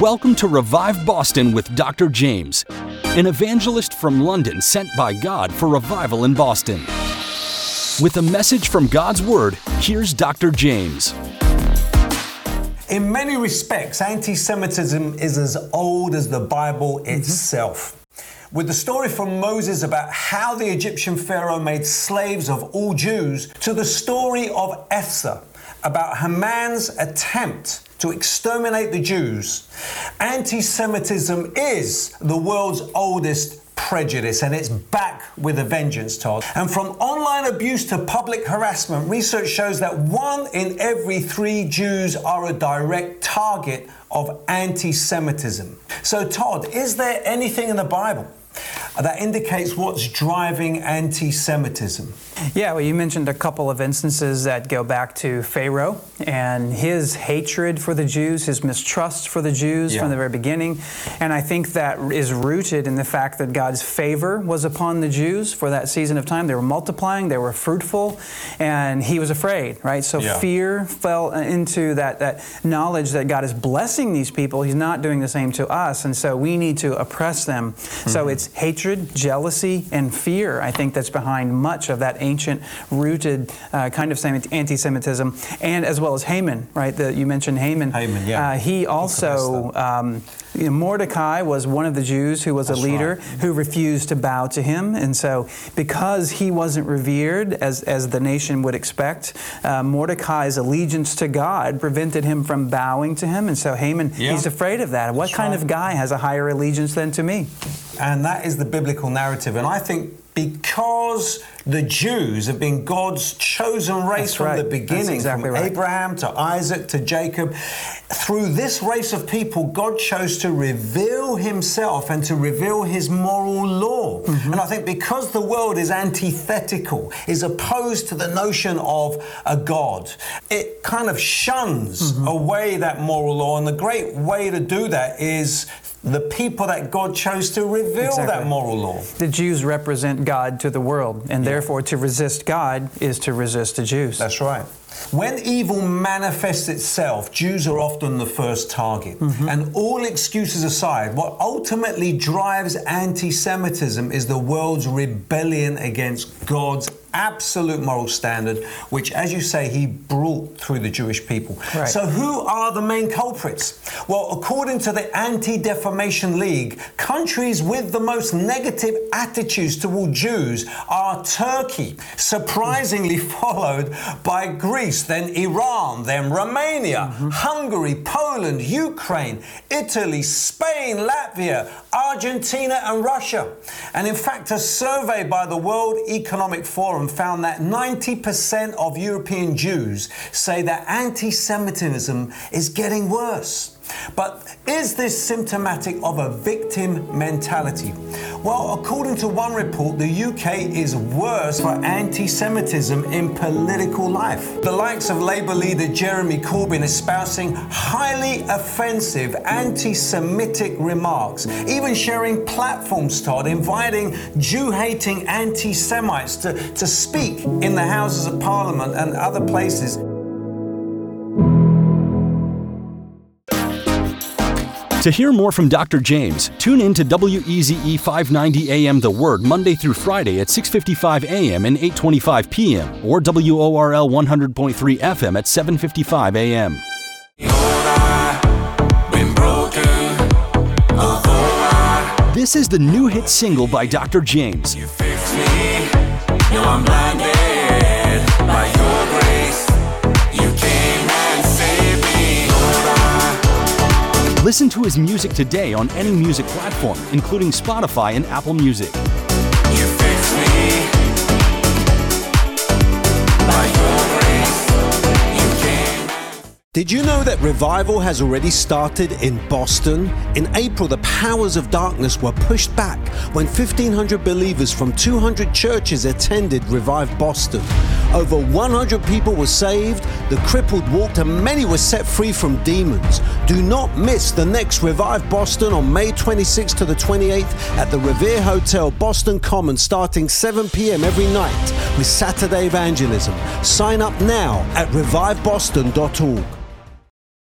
Welcome to Revive Boston with Dr. Jaymz, an evangelist from London sent by God for revival in Boston. With a message from God's Word, here's Dr. Jaymz. In many respects, anti Semitism is as old as the Bible mm-hmm. itself. With the story from Moses about how the Egyptian Pharaoh made slaves of all Jews, to the story of Esther about Haman's attempt to exterminate the Jews, anti Semitism is the world's oldest prejudice and it's back with a vengeance, Todd. And from online abuse to public harassment, research shows that one in every three Jews are a direct target of anti Semitism. So, Todd, is there anything in the Bible? That indicates what's driving anti Semitism. Yeah, well, you mentioned a couple of instances that go back to Pharaoh and his hatred for the Jews, his mistrust for the Jews Yeah. from the very beginning. And I think that is rooted in the fact that God's favor was upon the Jews for that season of time. They were multiplying, they were fruitful, and he was afraid, right? So Yeah. fear fell into that, that knowledge that God is blessing these people. He's not doing the same to us. And so we need to oppress them. So mm-hmm. it's hatred, jealousy, and fear, I think, that's behind much of that ancient rooted uh, kind of anti Semitism, and as well as Haman, right? The, you mentioned Haman. Haman, yeah. Uh, he also, um, you know, Mordecai was one of the Jews who was That's a leader right. who refused to bow to him. And so, because he wasn't revered as, as the nation would expect, uh, Mordecai's allegiance to God prevented him from bowing to him. And so, Haman, Yeah. he's afraid of that. What That's kind right. of guy has a higher allegiance than to me? And that is the biblical narrative. And I think because the Jews have been God's chosen race That's from right. the beginning, exactly from right. Abraham to Isaac to Jacob, through this race of people, God chose to reveal himself and to reveal his moral law. Mm-hmm. And I think because the world is antithetical, is opposed to the notion of a God, it kind of shuns Mm-hmm. away that moral law. And the great way to do that is the people that God chose to reveal that moral law. The Jews represent God to the world, and therefore to resist God is to resist the Jews. That's right. When evil manifests itself, Jews are often the first target. Mm-hmm. And all excuses aside, what ultimately drives anti Semitism is the world's rebellion against God's absolute moral standard, which, as you say, he brought through the Jewish people. Right. So, who are the main culprits? Well, according to the Anti Defamation League, countries with the most negative attitudes toward Jews are Turkey, surprisingly followed by Greece, then Iran, then Romania, mm-hmm. Hungary, Poland, Ukraine, Italy, Spain, Latvia, Argentina, and Russia. And in fact, a survey by the World Economic Forum found that 90% of European Jews say that anti Semitism is getting worse. But is this symptomatic of a victim mentality? Well, according to one report, the UK is worse for anti Semitism in political life. The likes of Labour leader Jeremy Corbyn espousing highly offensive anti Semitic remarks, even sharing platforms, Todd, inviting Jew hating anti Semites to, to speak in the Houses of Parliament and other places. To hear more from Dr. Jaymz, tune in to WEZE 590 AM The Word Monday through Friday at 6:55 AM and 8:25 PM or WORL 100.3 FM at 7:55 AM. This is the new hit single by Dr. Jaymz. Listen to his music today on any music platform, including Spotify and Apple Music. Did you know that revival has already started in Boston? In April, the powers of darkness were pushed back when 1,500 believers from 200 churches attended Revive Boston. Over 100 people were saved, the crippled walked, and many were set free from demons. Do not miss the next Revive Boston on May 26th to the 28th at the Revere Hotel, Boston Common, starting 7 p.m. every night with Saturday evangelism. Sign up now at reviveboston.org.